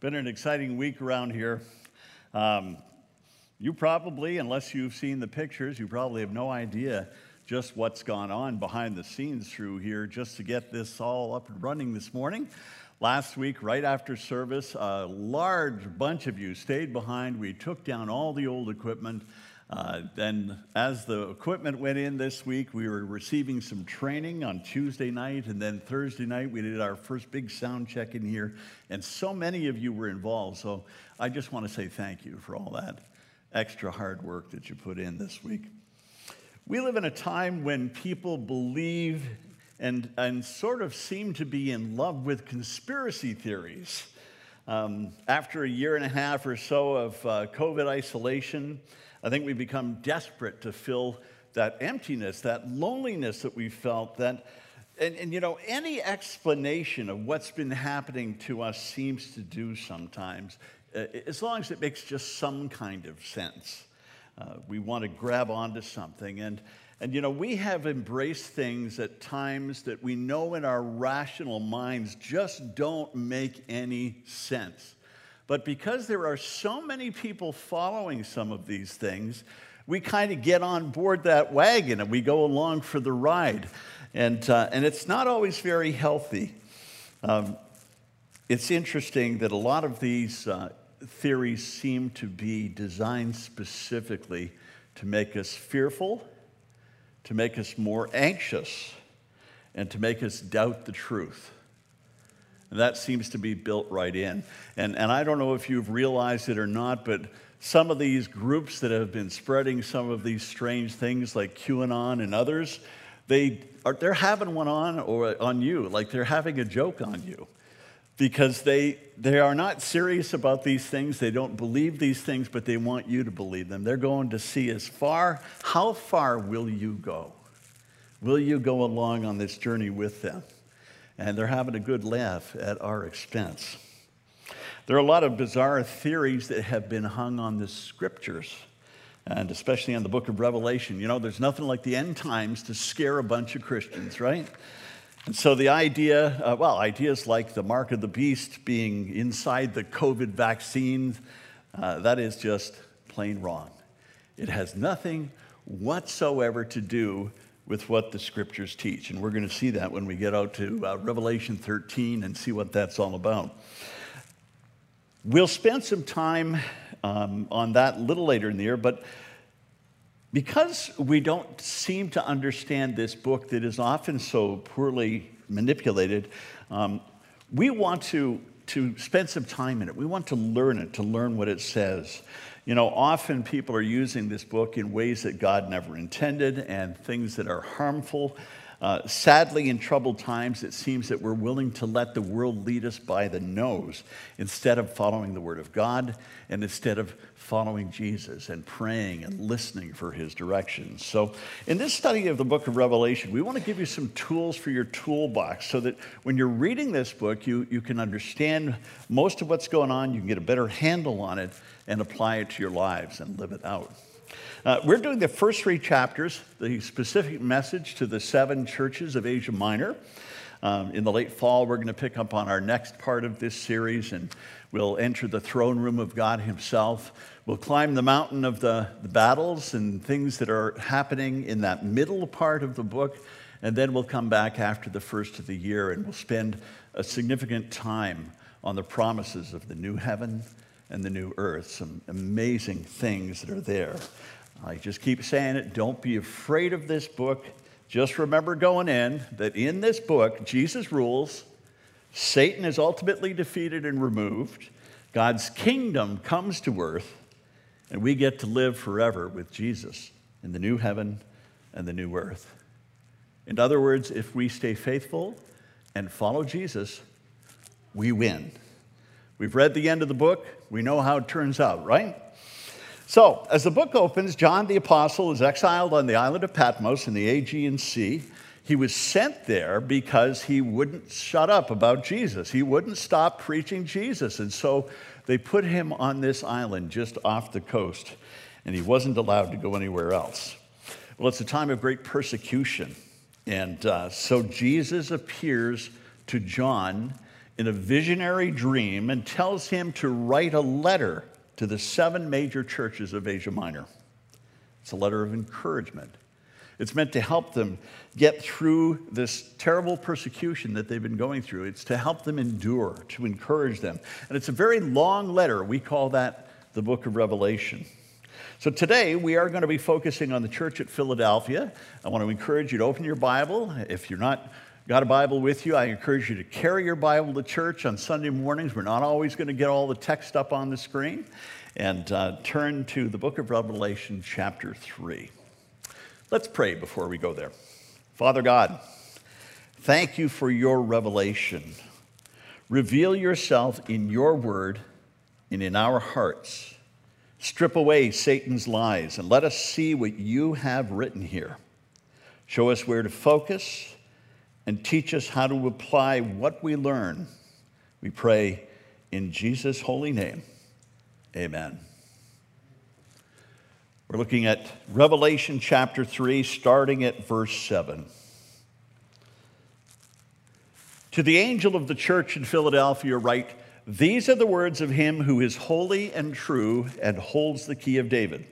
Been an exciting week around here. Um, you probably, unless you've seen the pictures, you probably have no idea just what's gone on behind the scenes through here just to get this all up and running this morning. Last week, right after service, a large bunch of you stayed behind. We took down all the old equipment. Uh, then, as the equipment went in this week, we were receiving some training on Tuesday night, and then Thursday night, we did our first big sound check in here. And so many of you were involved. So, I just want to say thank you for all that extra hard work that you put in this week. We live in a time when people believe and, and sort of seem to be in love with conspiracy theories. Um, after a year and a half or so of uh, COVID isolation, I think we become desperate to fill that emptiness, that loneliness that we felt, that and, and, you know, any explanation of what's been happening to us seems to do sometimes, uh, as long as it makes just some kind of sense. Uh, we want to grab onto something. And, and, you know, we have embraced things at times that we know in our rational minds just don't make any sense. But because there are so many people following some of these things, we kind of get on board that wagon and we go along for the ride. And, uh, and it's not always very healthy. Um, it's interesting that a lot of these uh, theories seem to be designed specifically to make us fearful, to make us more anxious, and to make us doubt the truth. And that seems to be built right in. And, and I don't know if you've realized it or not, but some of these groups that have been spreading some of these strange things like QAnon and others, they are, they're having one on or on you, like they're having a joke on you. Because they, they are not serious about these things. They don't believe these things, but they want you to believe them. They're going to see as far, how far will you go? Will you go along on this journey with them? And they're having a good laugh at our expense. There are a lot of bizarre theories that have been hung on the scriptures, and especially on the book of Revelation. You know, there's nothing like the end times to scare a bunch of Christians, right? And so the idea, uh, well, ideas like the mark of the beast being inside the COVID vaccine, uh, that is just plain wrong. It has nothing whatsoever to do with what the scriptures teach. And we're going to see that when we get out to uh, Revelation 13 and see what that's all about. We'll spend some time um, on that a little later in the year, but because we don't seem to understand this book that is often so poorly manipulated, um, we want to, to spend some time in it. We want to learn it, to learn what it says. You know, often people are using this book in ways that God never intended and things that are harmful. Uh, sadly, in troubled times, it seems that we're willing to let the world lead us by the nose instead of following the Word of God and instead of following Jesus and praying and listening for His directions. So, in this study of the book of Revelation, we want to give you some tools for your toolbox so that when you're reading this book, you, you can understand most of what's going on, you can get a better handle on it, and apply it to your lives and live it out. Uh, we're doing the first three chapters, the specific message to the seven churches of Asia Minor. Um, in the late fall, we're going to pick up on our next part of this series and we'll enter the throne room of God Himself. We'll climb the mountain of the, the battles and things that are happening in that middle part of the book. And then we'll come back after the first of the year and we'll spend a significant time on the promises of the new heaven and the new earth. Some amazing things that are there. I just keep saying it. Don't be afraid of this book. Just remember going in that in this book, Jesus rules, Satan is ultimately defeated and removed, God's kingdom comes to earth, and we get to live forever with Jesus in the new heaven and the new earth. In other words, if we stay faithful and follow Jesus, we win. We've read the end of the book, we know how it turns out, right? So, as the book opens, John the Apostle is exiled on the island of Patmos in the Aegean Sea. He was sent there because he wouldn't shut up about Jesus. He wouldn't stop preaching Jesus. And so they put him on this island just off the coast, and he wasn't allowed to go anywhere else. Well, it's a time of great persecution. And uh, so Jesus appears to John in a visionary dream and tells him to write a letter to the seven major churches of Asia Minor. It's a letter of encouragement. It's meant to help them get through this terrible persecution that they've been going through. It's to help them endure, to encourage them. And it's a very long letter. We call that the book of Revelation. So today we are going to be focusing on the church at Philadelphia. I want to encourage you to open your Bible. If you're not got a Bible with you, I encourage you to carry your Bible to church on Sunday mornings. We're not always going to get all the text up on the screen. And uh, turn to the book of Revelation, chapter 3. Let's pray before we go there. Father God, thank you for your revelation. Reveal yourself in your word and in our hearts. Strip away Satan's lies and let us see what you have written here. Show us where to focus and teach us how to apply what we learn. We pray in Jesus' holy name. Amen. We're looking at Revelation chapter 3, starting at verse 7. To the angel of the church in Philadelphia, write, these are the words of him who is holy and true and holds the key of David.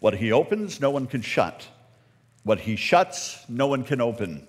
What he opens, no one can shut. What he shuts, no one can open.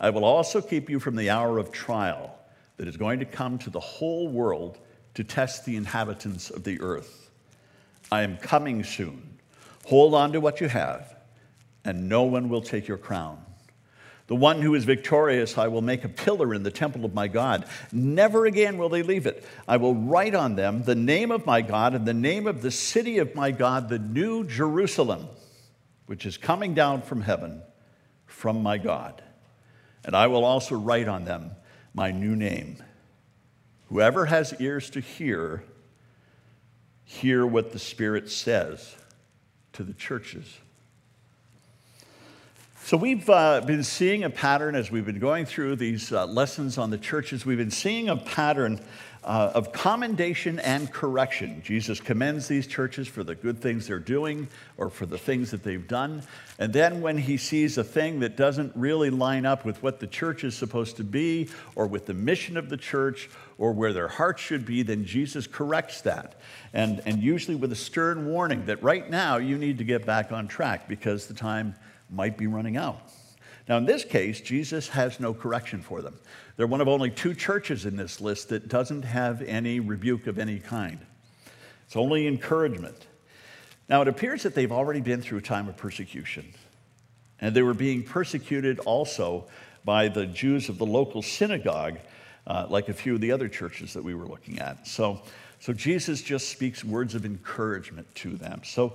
I will also keep you from the hour of trial that is going to come to the whole world to test the inhabitants of the earth. I am coming soon. Hold on to what you have, and no one will take your crown. The one who is victorious, I will make a pillar in the temple of my God. Never again will they leave it. I will write on them the name of my God and the name of the city of my God, the new Jerusalem, which is coming down from heaven from my God. And I will also write on them my new name. Whoever has ears to hear, hear what the Spirit says to the churches. So, we've uh, been seeing a pattern as we've been going through these uh, lessons on the churches. We've been seeing a pattern uh, of commendation and correction. Jesus commends these churches for the good things they're doing or for the things that they've done. And then, when he sees a thing that doesn't really line up with what the church is supposed to be or with the mission of the church or where their hearts should be, then Jesus corrects that. And, and usually with a stern warning that right now you need to get back on track because the time might be running out. Now, in this case, Jesus has no correction for them. They're one of only two churches in this list that doesn't have any rebuke of any kind. It's only encouragement. Now, it appears that they've already been through a time of persecution, and they were being persecuted also by the Jews of the local synagogue, uh, like a few of the other churches that we were looking at. So, so Jesus just speaks words of encouragement to them. So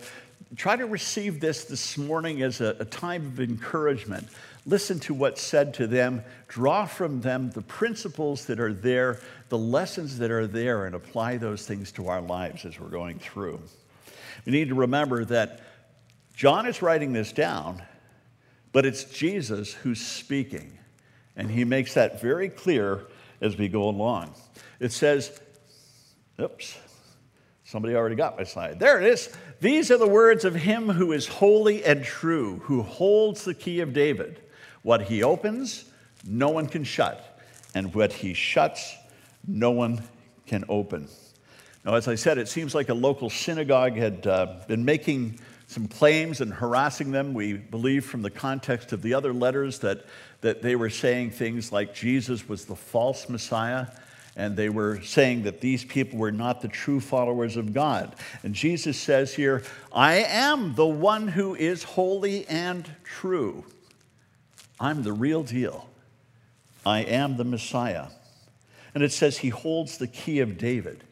try to receive this this morning as a, a, time of encouragement. Listen to what's said to them, draw from them the principles that are there, the lessons that are there, and apply those things to our lives as we're going through. We need to remember that John is writing this down, but it's Jesus who's speaking. And he makes that very clear as we go along. It says, oops, Somebody already got my slide. There it is. These are the words of him who is holy and true, who holds the key of David. What he opens, no one can shut, and what he shuts, no one can open. Now, as I said, it seems like a local synagogue had uh, been making some claims and harassing them. We believe from the context of the other letters that, that they were saying things like Jesus was the false Messiah and they were saying that these people were not the true followers of God. And Jesus says here, I am the one who is holy and true. I'm the real deal. I am the Messiah. And it says he holds the key of David.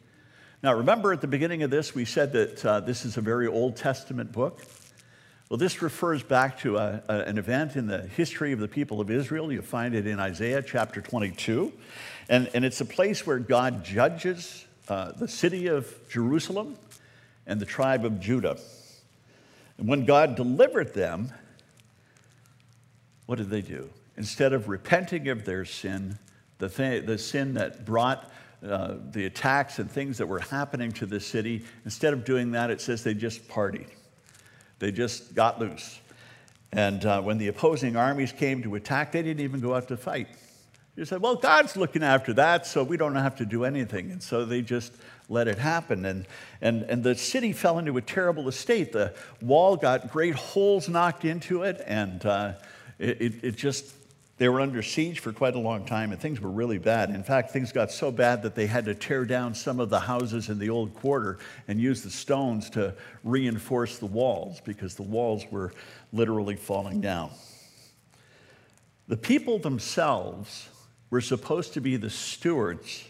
Now, remember at the beginning of this, we said that uh, this is a very Old Testament book. Well, this refers back to a, a, an event in the history of the people of Israel. You find it in Isaiah chapter 22. And, and it's a place where God judges uh, the city of Jerusalem and the tribe of Judah. And when God delivered them, what did they do? Instead of repenting of their sin, the, th- the sin that brought uh, the attacks and things that were happening to the city, instead of doing that, it says they just partied. They just got loose. And uh, when the opposing armies came to attack, they didn't even go out to fight. You said, well, God's looking after that, so we don't have to do anything. And so they just let it happen. And, and, and the city fell into a terrible estate. The wall got great holes knocked into it, and uh, it, it, it just, they were under siege for quite a long time, and things were really bad. In fact, things got so bad that they had to tear down some of the houses in the old quarter and use the stones to reinforce the walls because the walls were literally falling down. The people themselves were supposed to be the stewards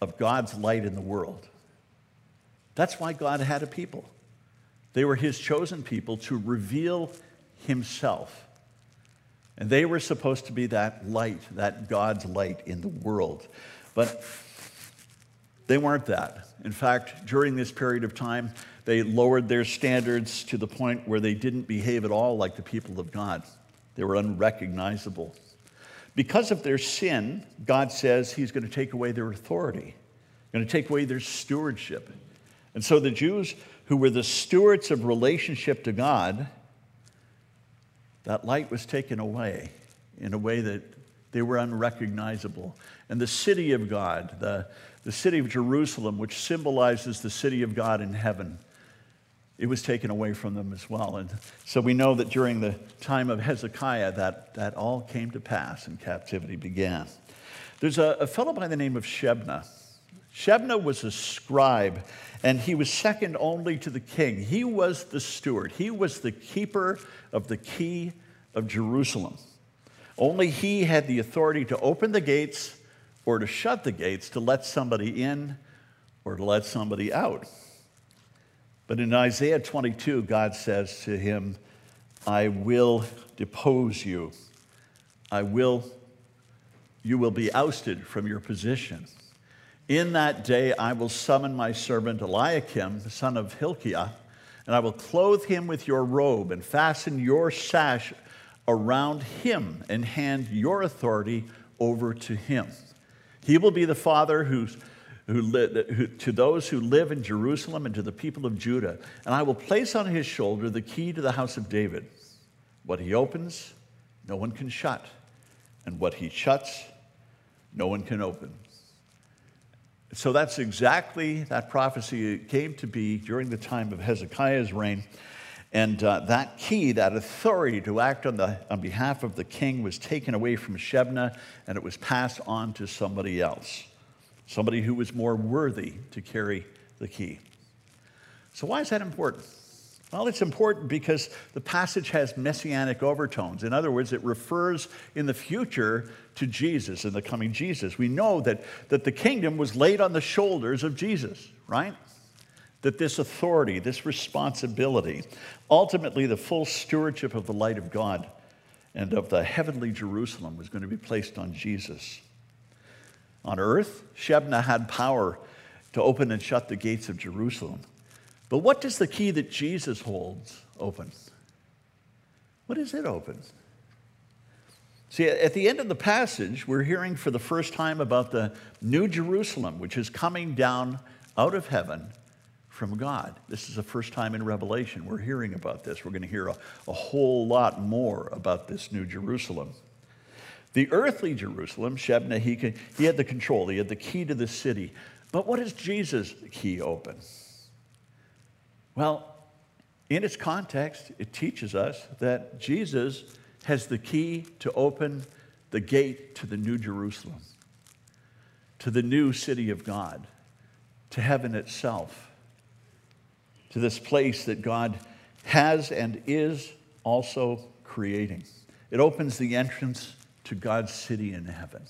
of God's light in the world. That's why God had a people. They were his chosen people to reveal himself. And they were supposed to be that light, that God's light in the world. But they weren't that. In fact, during this period of time, they lowered their standards to the point where they didn't behave at all like the people of God. They were unrecognizable. Because of their sin, God says He's going to take away their authority going to take away their stewardship. And so the Jews who were the stewards of relationship to God, that light was taken away in a way that they were unrecognizable. And the city of God, the, the city of Jerusalem, which symbolizes the city of God in heaven, it was taken away from them as well. And so we know that during the time of Hezekiah, that, that all came to pass and captivity began. There's a, a fellow by the name of Shebna Shebna was a scribe, and he was second only to the king. He was the steward, he was the keeper of the key of Jerusalem. Only he had the authority to open the gates or to shut the gates to let somebody in or to let somebody out. But in Isaiah 22, God says to him, I will depose you. I will, you will be ousted from your position. In that day I will summon my servant Eliakim, the son of Hilkiah, and I will clothe him with your robe and fasten your sash around him and hand your authority over to him. He will be the father who's, who, who, to those who live in Jerusalem and to the people of Judah. And I will place on his shoulder the key to the house of David. What he opens, no one can shut. And what he shuts, no one can open. So that's exactly that prophecy came to be during the time of Hezekiah's reign. And uh, that key, that authority to act on, the, on behalf of the king, was taken away from Shebna and it was passed on to somebody else, somebody who was more worthy to carry the key. So, why is that important? Well, it's important because the passage has messianic overtones. In other words, it refers in the future to Jesus and the coming Jesus. We know that, that the kingdom was laid on the shoulders of Jesus, right? That this authority, this responsibility, ultimately the full stewardship of the light of God and of the heavenly Jerusalem was going to be placed on Jesus. On earth, Shebna had power to open and shut the gates of Jerusalem. But what does the key that Jesus holds open? What does it open? See, at the end of the passage, we're hearing for the first time about the New Jerusalem, which is coming down out of heaven from God. This is the first time in Revelation we're hearing about this. We're going to hear a, a whole lot more about this New Jerusalem. The earthly Jerusalem, Shebna, he, he had the control, he had the key to the city. But what does Jesus' key open? Well, in its context, it teaches us that Jesus has the key to open the gate to the New Jerusalem, to the new city of God, to heaven itself, to this place that God has and is also creating. It opens the entrance to God's city in heaven.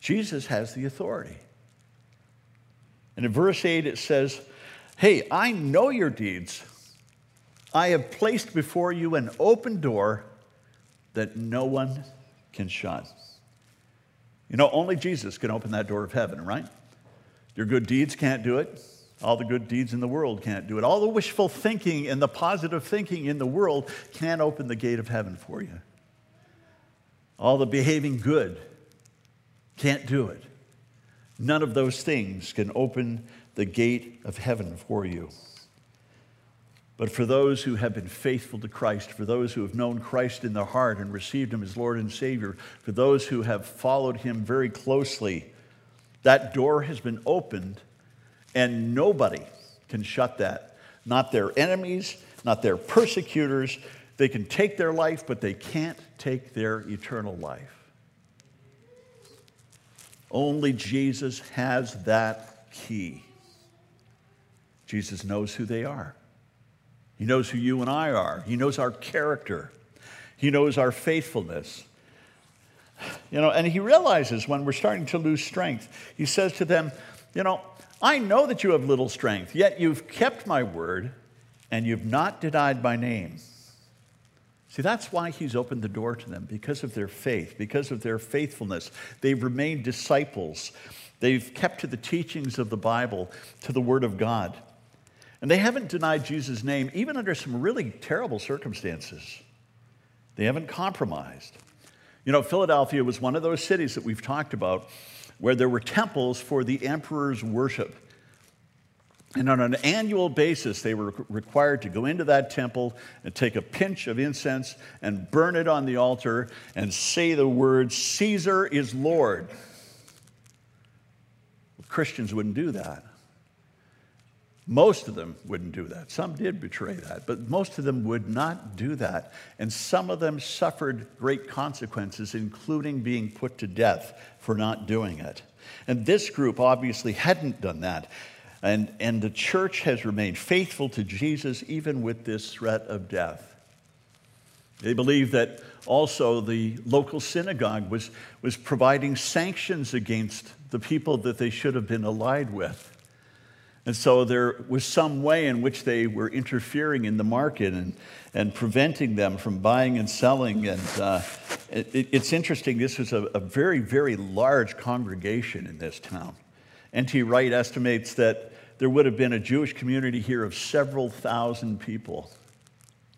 Jesus has the authority. And in verse 8, it says, Hey, I know your deeds. I have placed before you an open door that no one can shut. You know, only Jesus can open that door of heaven, right? Your good deeds can't do it. All the good deeds in the world can't do it. All the wishful thinking and the positive thinking in the world can't open the gate of heaven for you. All the behaving good can't do it. None of those things can open the gate of heaven for you. But for those who have been faithful to Christ, for those who have known Christ in their heart and received Him as Lord and Savior, for those who have followed Him very closely, that door has been opened and nobody can shut that. Not their enemies, not their persecutors. They can take their life, but they can't take their eternal life. Only Jesus has that key. Jesus knows who they are. He knows who you and I are. He knows our character. He knows our faithfulness. You know, and he realizes when we're starting to lose strength, he says to them, You know, I know that you have little strength, yet you've kept my word and you've not denied my name. See, that's why he's opened the door to them, because of their faith, because of their faithfulness. They've remained disciples. They've kept to the teachings of the Bible, to the Word of God. And they haven't denied Jesus' name, even under some really terrible circumstances. They haven't compromised. You know, Philadelphia was one of those cities that we've talked about where there were temples for the emperor's worship. And on an annual basis, they were required to go into that temple and take a pinch of incense and burn it on the altar and say the words, Caesar is Lord. Christians wouldn't do that. Most of them wouldn't do that. Some did betray that, but most of them would not do that. And some of them suffered great consequences, including being put to death for not doing it. And this group obviously hadn't done that. And, and the church has remained faithful to Jesus even with this threat of death. They believe that also the local synagogue was, was providing sanctions against the people that they should have been allied with. And so there was some way in which they were interfering in the market and, and preventing them from buying and selling. And uh, it, it's interesting, this was a, a, very, very large congregation in this town. N.T. Wright estimates that there would have been a Jewish community here of several thousand people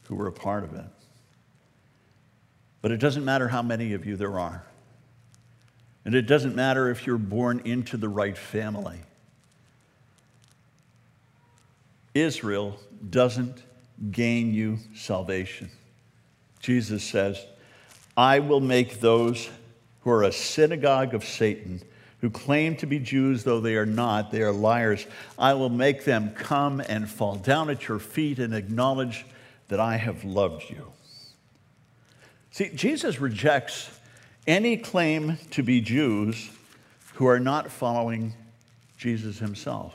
who were a part of it. But it doesn't matter how many of you there are. And it doesn't matter if you're born into the right family. Israel doesn't gain you salvation. Jesus says, I will make those who are a synagogue of Satan, who claim to be Jews though they are not, they are liars. I will make them come and fall down at your feet and acknowledge that I have loved you. See, Jesus rejects any claim to be Jews who are not following Jesus himself.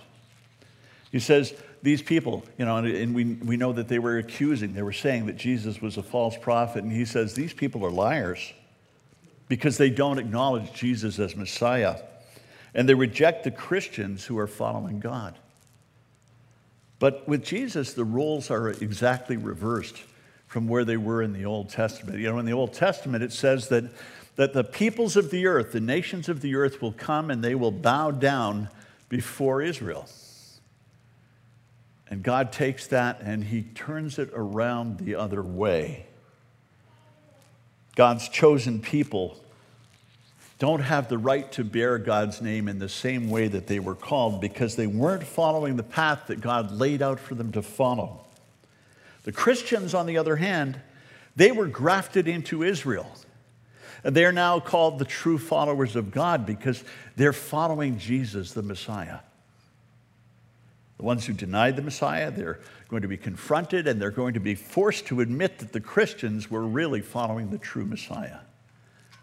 He says, these people, you know, and, and, we, we know that they were accusing, they were saying that Jesus was a false prophet. And he says, These people are liars because they don't acknowledge Jesus as Messiah. And they reject the Christians who are following God. But with Jesus, the roles are exactly reversed from where they were in the Old Testament. You know, in the Old Testament, it says that, that the peoples of the earth, the nations of the earth, will come and they will bow down before Israel. And God takes that and he turns it around the other way. God's chosen people don't have the right to bear God's name in the same way that they were called because they weren't following the path that God laid out for them to follow. The Christians, on the other hand, they were grafted into Israel. And they're now called the true followers of God because they're following Jesus, the Messiah. The ones who denied the Messiah, they're going to be confronted and they're going to be forced to admit that the Christians were really following the true Messiah.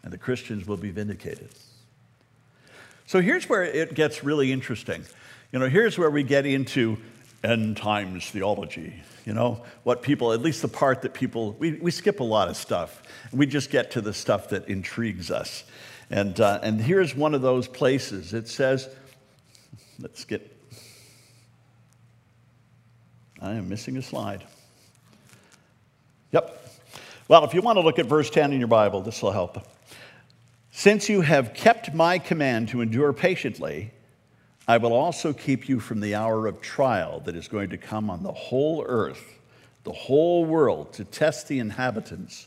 And the Christians will be vindicated. So here's where it gets really interesting. You know, here's where we get into end times theology. You know, what people, at least the part that people, we, we skip a lot of stuff. We just get to the stuff that intrigues us. And, uh, and here's one of those places. It says, let's get I am missing a slide. Yep. Well, if you want to look at verse 10 in your Bible, this will help. Since you have kept my command to endure patiently, I will also keep you from the hour of trial that is going to come on the whole earth, the whole world, to test the inhabitants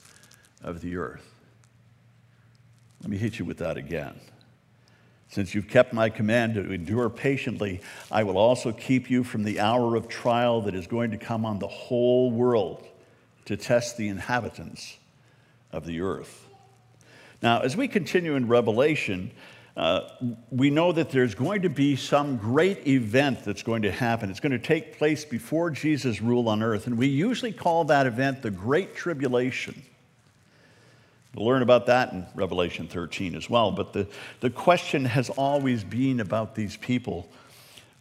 of the earth. Let me hit you with that again. Since you've kept my command to endure patiently, I will also keep you from the hour of trial that is going to come on the whole world to test the inhabitants of the earth. Now, as we continue in Revelation, uh, we know that there's going to be some great event that's going to happen. It's going to take place before Jesus' rule on earth, and we usually call that event the Great Tribulation. We'll learn about that in Revelation 13 as well. But the, the question has always been about these people.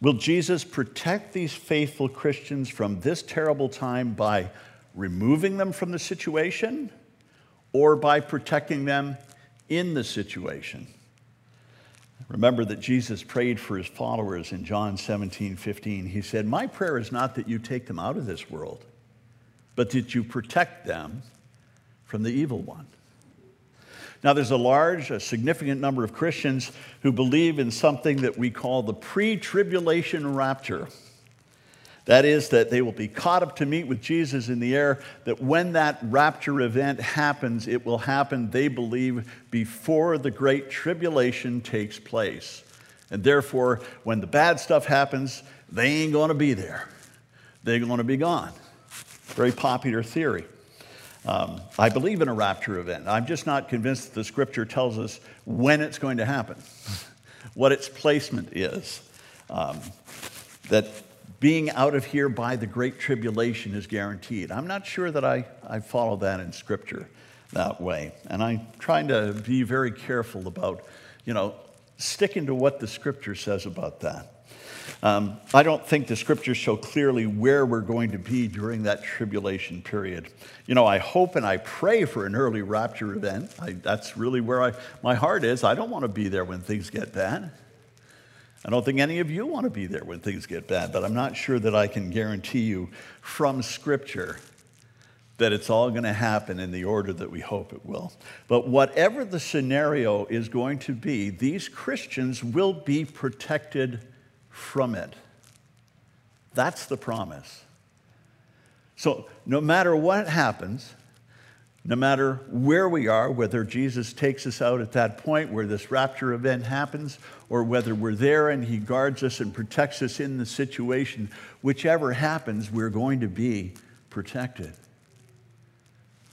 Will Jesus protect these faithful Christians from this terrible time by removing them from the situation or by protecting them in the situation? Remember that Jesus prayed for his followers in John 17, 15. He said, My prayer is not that you take them out of this world, but that you protect them from the evil one. Now, there's a large, a significant number of Christians who believe in something that we call the pre tribulation rapture. That is, that they will be caught up to meet with Jesus in the air, that when that rapture event happens, it will happen, they believe, before the great tribulation takes place. And therefore, when the bad stuff happens, they ain't going to be there. They're going to be gone. Very popular theory. Um, I believe in a rapture event. I'm just not convinced that the scripture tells us when it's going to happen, what its placement is. Um, that being out of here by the great tribulation is guaranteed. I'm not sure that I, I follow that in scripture that way. And I'm trying to be very careful about, you know, sticking to what the scripture says about that. Um, I don't think the scriptures show clearly where we're going to be during that tribulation period. You know, I hope and I pray for an early rapture event. I, that's really where I, my heart is. I don't want to be there when things get bad. I don't think any of you want to be there when things get bad, but I'm not sure that I can guarantee you from Scripture that it's all going to happen in the order that we hope it will. But whatever the scenario is going to be, these Christians will be protected from it. That's the promise. So, no matter what happens, no matter where we are, whether Jesus takes us out at that point where this rapture event happens, or whether we're there and he guards us and protects us in the situation, whichever happens, we're going to be protected.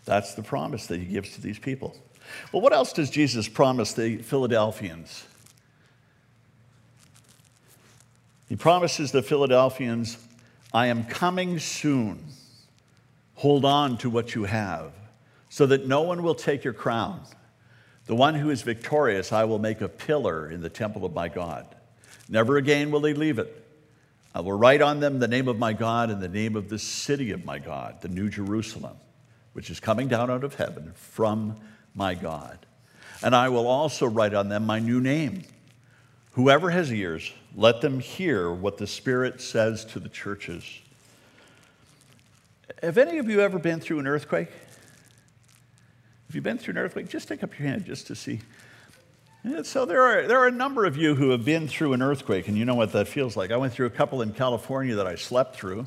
That's the promise that he gives to these people. Well, what else does Jesus promise the Philadelphians? He promises the Philadelphians, I am coming soon. Hold on to what you have, so that no one will take your crown. The one who is victorious, I will make a pillar in the temple of my God. Never again will they leave it. I will write on them the name of my God and the name of the city of my God, the New Jerusalem, which is coming down out of heaven from my God. And I will also write on them my new name. Whoever has ears, let them hear what the Spirit says to the churches. Have any of you ever been through an earthquake? Have you been through an earthquake? Just take up your hand just to see. Yeah, so there are, there are a number of you who have been through an earthquake, and you know what that feels like. I went through a couple in California that I slept through.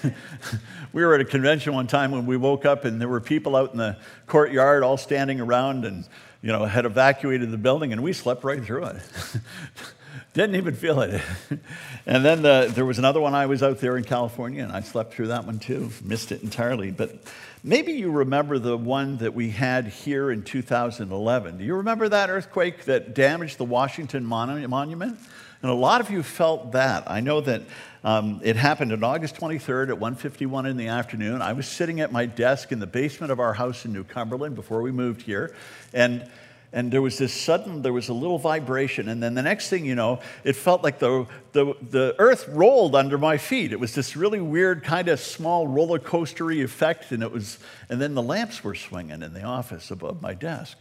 we were at a convention one time when we woke up, and there were people out in the courtyard all standing around and you know, had evacuated the building, and we slept right through it. Didn't even feel it. and then the, there was another one I was out there in California, and I slept through that one too. Missed it entirely. But maybe you remember the one that we had here in 2011. Do you remember that earthquake that damaged the Washington Monument? And a lot of you felt that. I know that um, it happened on August 23rd at 1:51 in the afternoon. I was sitting at my desk in the basement of our house in New Cumberland before we moved here, and and there was this sudden, there was a little vibration, and then the next thing you know, it felt like the, the, the earth rolled under my feet. It was this really weird, kind of small roller coastery effect, and it was, and then the lamps were swinging in the office above my desk.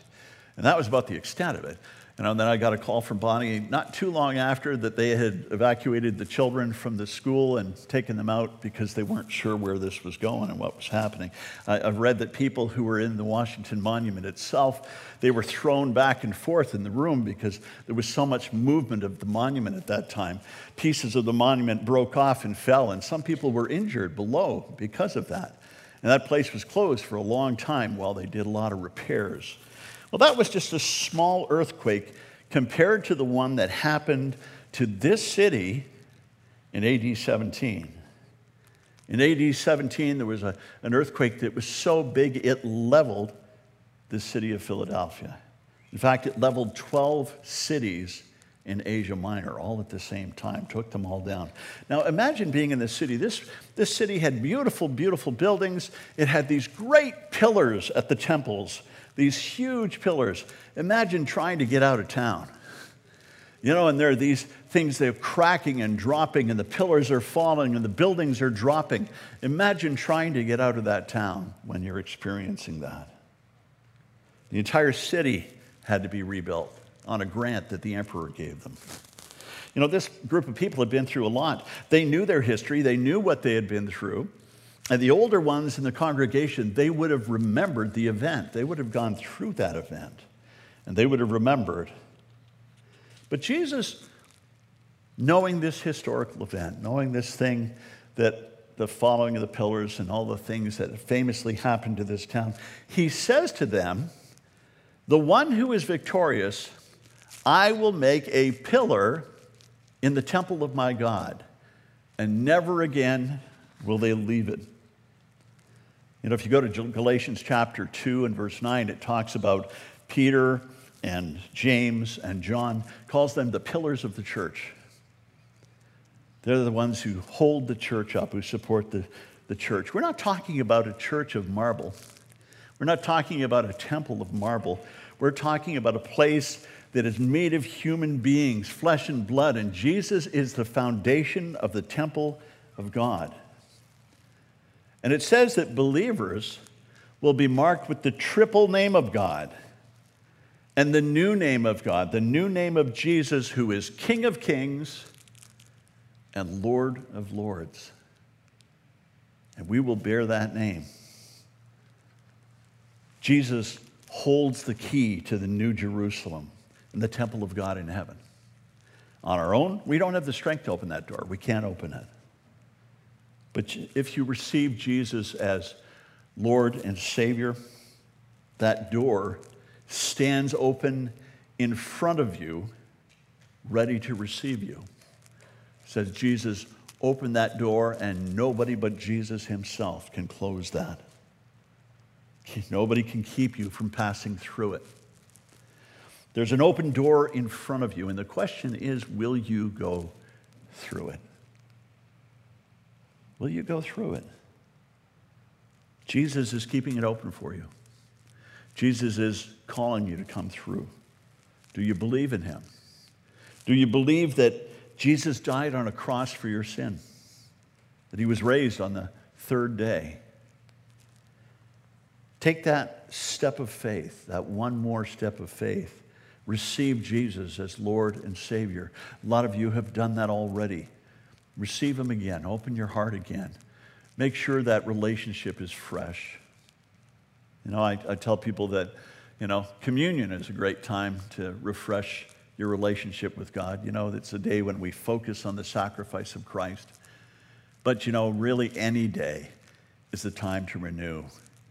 And that was about the extent of it. And then I got a call from Bonnie not too long after that they had evacuated the children from the school and taken them out because they weren't sure where this was going and what was happening. I've read that people who were in the Washington Monument itself, they were thrown back and forth in the room because there was so much movement of the monument at that time. Pieces of the monument broke off and fell, and some people were injured below because of that. And that place was closed for a long time while they did a lot of repairs. Well, that was just a small earthquake compared to the one that happened to this city in AD 17. In AD 17, there was a, an earthquake that was so big it leveled the city of Philadelphia. In fact, it leveled 12 cities in Asia Minor all at the same time, took them all down. Now imagine being in this city. This, this city had beautiful, beautiful buildings. It had these great pillars at the temples these huge pillars. Imagine trying to get out of town. You know, and there are these things they're cracking and dropping, and the pillars are falling, and the buildings are dropping. Imagine trying to get out of that town when you're experiencing that. The entire city had to be rebuilt on a grant that the emperor gave them. You know, this group of people had been through a lot. They knew their history, they knew what they had been through. And the older ones in the congregation, they would have remembered the event. They would have gone through that event and they would have remembered. But Jesus, knowing this historical event, knowing this thing that the following of the pillars and all the things that famously happened to this town, he says to them, The one who is victorious, I will make a pillar in the temple of my God, and never again will they leave it. You know, if you go to Galatians chapter 2 and verse 9, it talks about Peter and James and John, calls them the pillars of the church. They're the ones who hold the church up, who support the, the church. We're not talking about a church of marble. We're not talking about a temple of marble. We're talking about a place that is made of human beings, flesh and blood, and Jesus is the foundation of the temple of God. And it says that believers will be marked with the triple name of God and the new name of God, the new name of Jesus, who is King of kings and Lord of lords. And we will bear that name. Jesus holds the key to the new Jerusalem and the temple of God in heaven. On our own, we don't have the strength to open that door. We can't open it. But if you receive Jesus as Lord and Savior, that door stands open in front of you, ready to receive you. says Jesus, open that door, and nobody but Jesus Himself can close that. Nobody can keep you from passing through it. There's an open door in front of you, and the question is will you go through it? Will you go through it? Jesus is keeping it open for you. Jesus is calling you to come through. Do you believe in him? Do you believe that Jesus died on a cross for your sin? That he was raised on the third day? Take that step of faith, that one more step of faith. Receive Jesus as Lord and Savior. A lot of you have done that already. Receive Him again. Open your heart again. Make sure that relationship is fresh. You know, I, I tell people that, you know, communion is a great time to refresh your relationship with God. You know, it's a day when we focus on the sacrifice of Christ. But, you know, really any day is the time to renew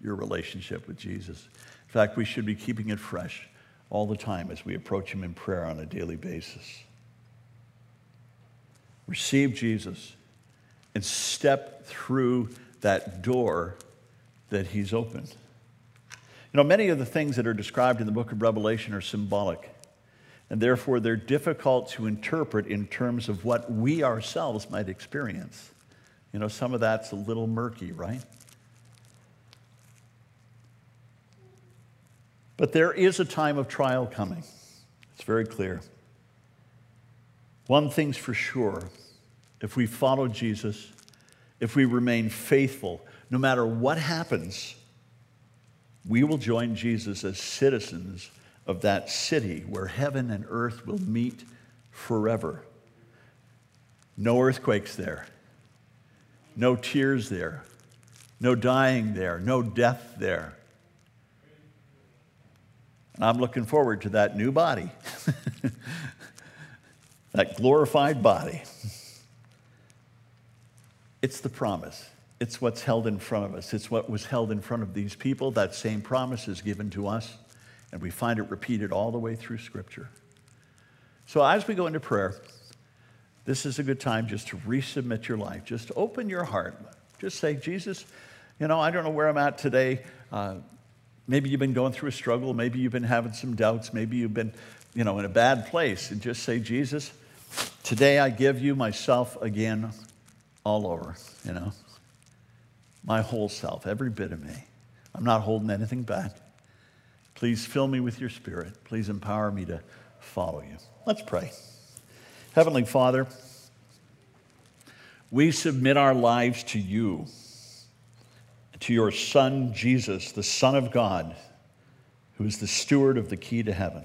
your relationship with Jesus. In fact, we should be keeping it fresh all the time as we approach Him in prayer on a daily basis receive Jesus, and step through that door that He's opened. You know, many of the things that are described in the book of Revelation are symbolic, and therefore they're difficult to interpret in terms of what we ourselves might experience. You know, some of that's a little murky, right? But there is a time of trial coming. It's very clear. One thing's for sure if we follow Jesus, if we remain faithful, no matter what happens, we will join Jesus as citizens of that city where heaven and earth will meet forever. No earthquakes there, no tears there, no dying there, no death there. And I'm looking forward to that new body, that glorified body. It's the promise. It's what's held in front of us. It's what was held in front of these people. That same promise is given to us, and we find it repeated all the way through Scripture. So as we go into prayer, this is a good time just to resubmit your life. Just open your heart. Just say, Jesus, you know, I don't know where I'm at today. Uh, maybe you've been going through a struggle. Maybe you've been having some doubts. Maybe you've been, you know, in a bad place. And just say, Jesus, today I give you myself again all over, you know my whole self, every bit of me. I'm not holding anything back. Please fill me with your spirit. Please empower me to follow you. Let's pray. Heavenly Father, we submit our lives to you, to your Son, Jesus, the Son of God, who is the steward of the key to heaven.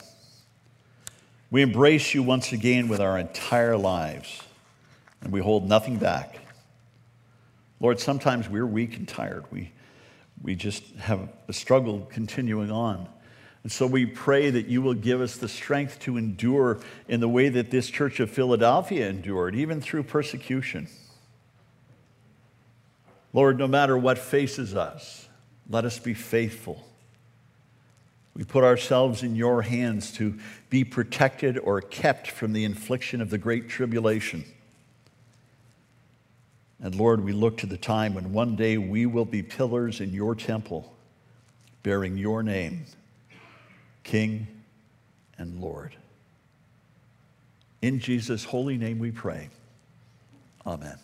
We embrace you once again with our entire lives, and we hold nothing back. Lord, sometimes we're weak and tired. We, we just have a struggle continuing on. And so we pray that you will give us the strength to endure in the way that this church of Philadelphia endured, even through persecution. Lord, no matter what faces us, let us be faithful. We put ourselves in your hands to be protected or kept from the infliction of the great tribulation. And Lord, we look to the time when one day we will be pillars in your temple, bearing your name, King and Lord. In Jesus' holy name we pray. Amen.